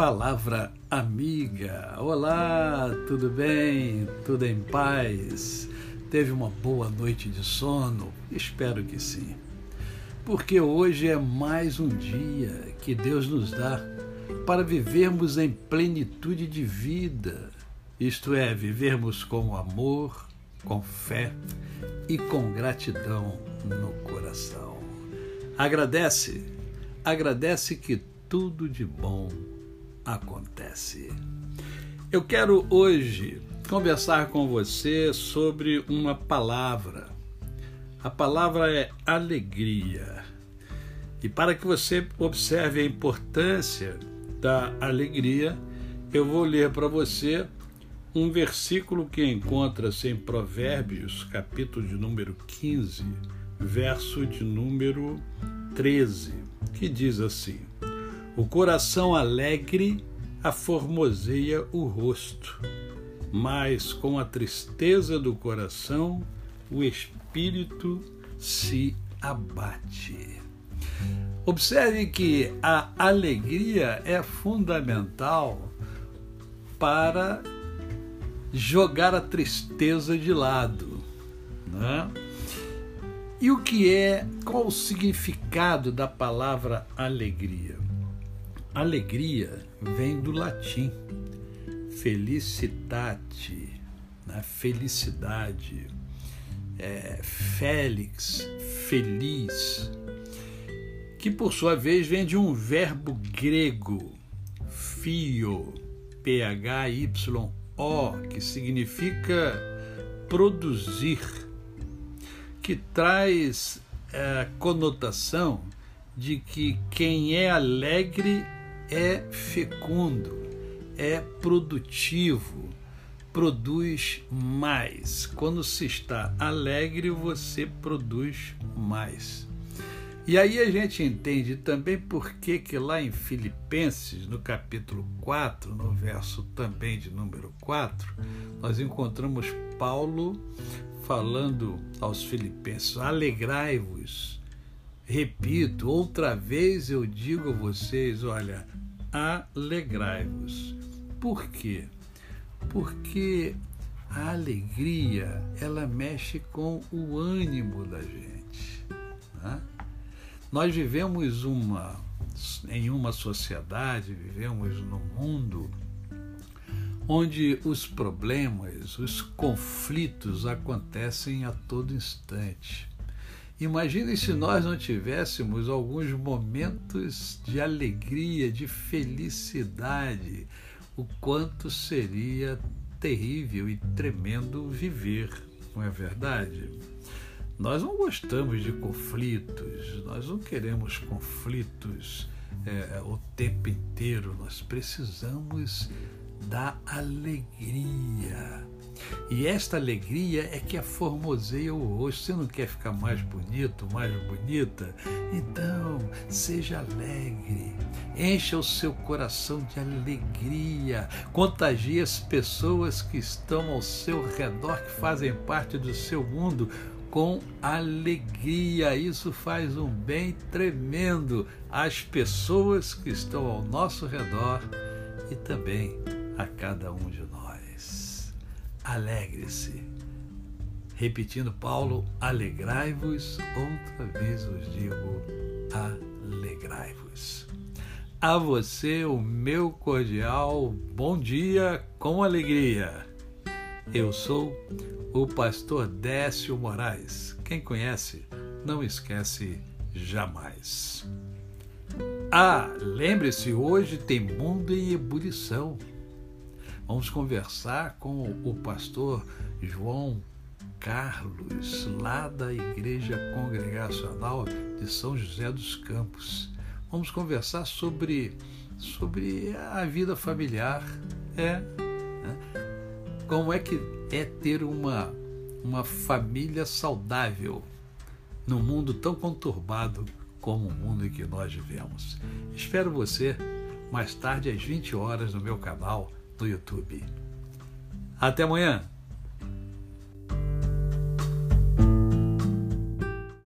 Palavra amiga. Olá, tudo bem? Tudo em paz? Teve uma boa noite de sono? Espero que sim. Porque hoje é mais um dia que Deus nos dá para vivermos em plenitude de vida, isto é, vivermos com amor, com fé e com gratidão no coração. Agradece, agradece que tudo de bom acontece. Eu quero hoje conversar com você sobre uma palavra. A palavra é alegria. E para que você observe a importância da alegria, eu vou ler para você um versículo que encontra-se em Provérbios, capítulo de número 15, verso de número 13, que diz assim: O coração alegre aformoseia o rosto, mas com a tristeza do coração o espírito se abate. Observe que a alegria é fundamental para jogar a tristeza de lado. Né? E o que é, qual o significado da palavra alegria? Alegria vem do latim felicitate, né? felicidade, é, félix, feliz, que por sua vez vem de um verbo grego, fio, P-H-Y-O, que significa produzir, que traz a conotação de que quem é alegre é fecundo, é produtivo, produz mais. Quando se está alegre, você produz mais. E aí a gente entende também por que que lá em Filipenses, no capítulo 4, no verso também de número 4, nós encontramos Paulo falando aos filipenses: "Alegrai-vos". Repito, outra vez eu digo a vocês, olha, alegrai-vos. Por quê? Porque a alegria, ela mexe com o ânimo da gente. Né? Nós vivemos uma, em uma sociedade, vivemos num mundo onde os problemas, os conflitos acontecem a todo instante. Imagine se nós não tivéssemos alguns momentos de alegria, de felicidade, o quanto seria terrível e tremendo viver, não é verdade? Nós não gostamos de conflitos, nós não queremos conflitos é, o tempo inteiro, nós precisamos da alegria. E esta alegria é que aformoseia o rosto. Você não quer ficar mais bonito, mais bonita? Então, seja alegre. Encha o seu coração de alegria. Contagie as pessoas que estão ao seu redor, que fazem parte do seu mundo, com alegria. Isso faz um bem tremendo às pessoas que estão ao nosso redor e também a cada um de nós. Alegre-se. Repetindo Paulo, alegrai-vos, outra vez os digo, alegrai-vos. A você o meu cordial bom dia com alegria. Eu sou o pastor Décio Moraes. Quem conhece, não esquece jamais. Ah, lembre-se, hoje tem mundo em ebulição. Vamos conversar com o pastor João Carlos, lá da Igreja Congregacional de São José dos Campos. Vamos conversar sobre, sobre a vida familiar. É. Né? Como é que é ter uma, uma família saudável num mundo tão conturbado como o mundo em que nós vivemos. Espero você mais tarde às 20 horas no meu canal no YouTube. Até amanhã!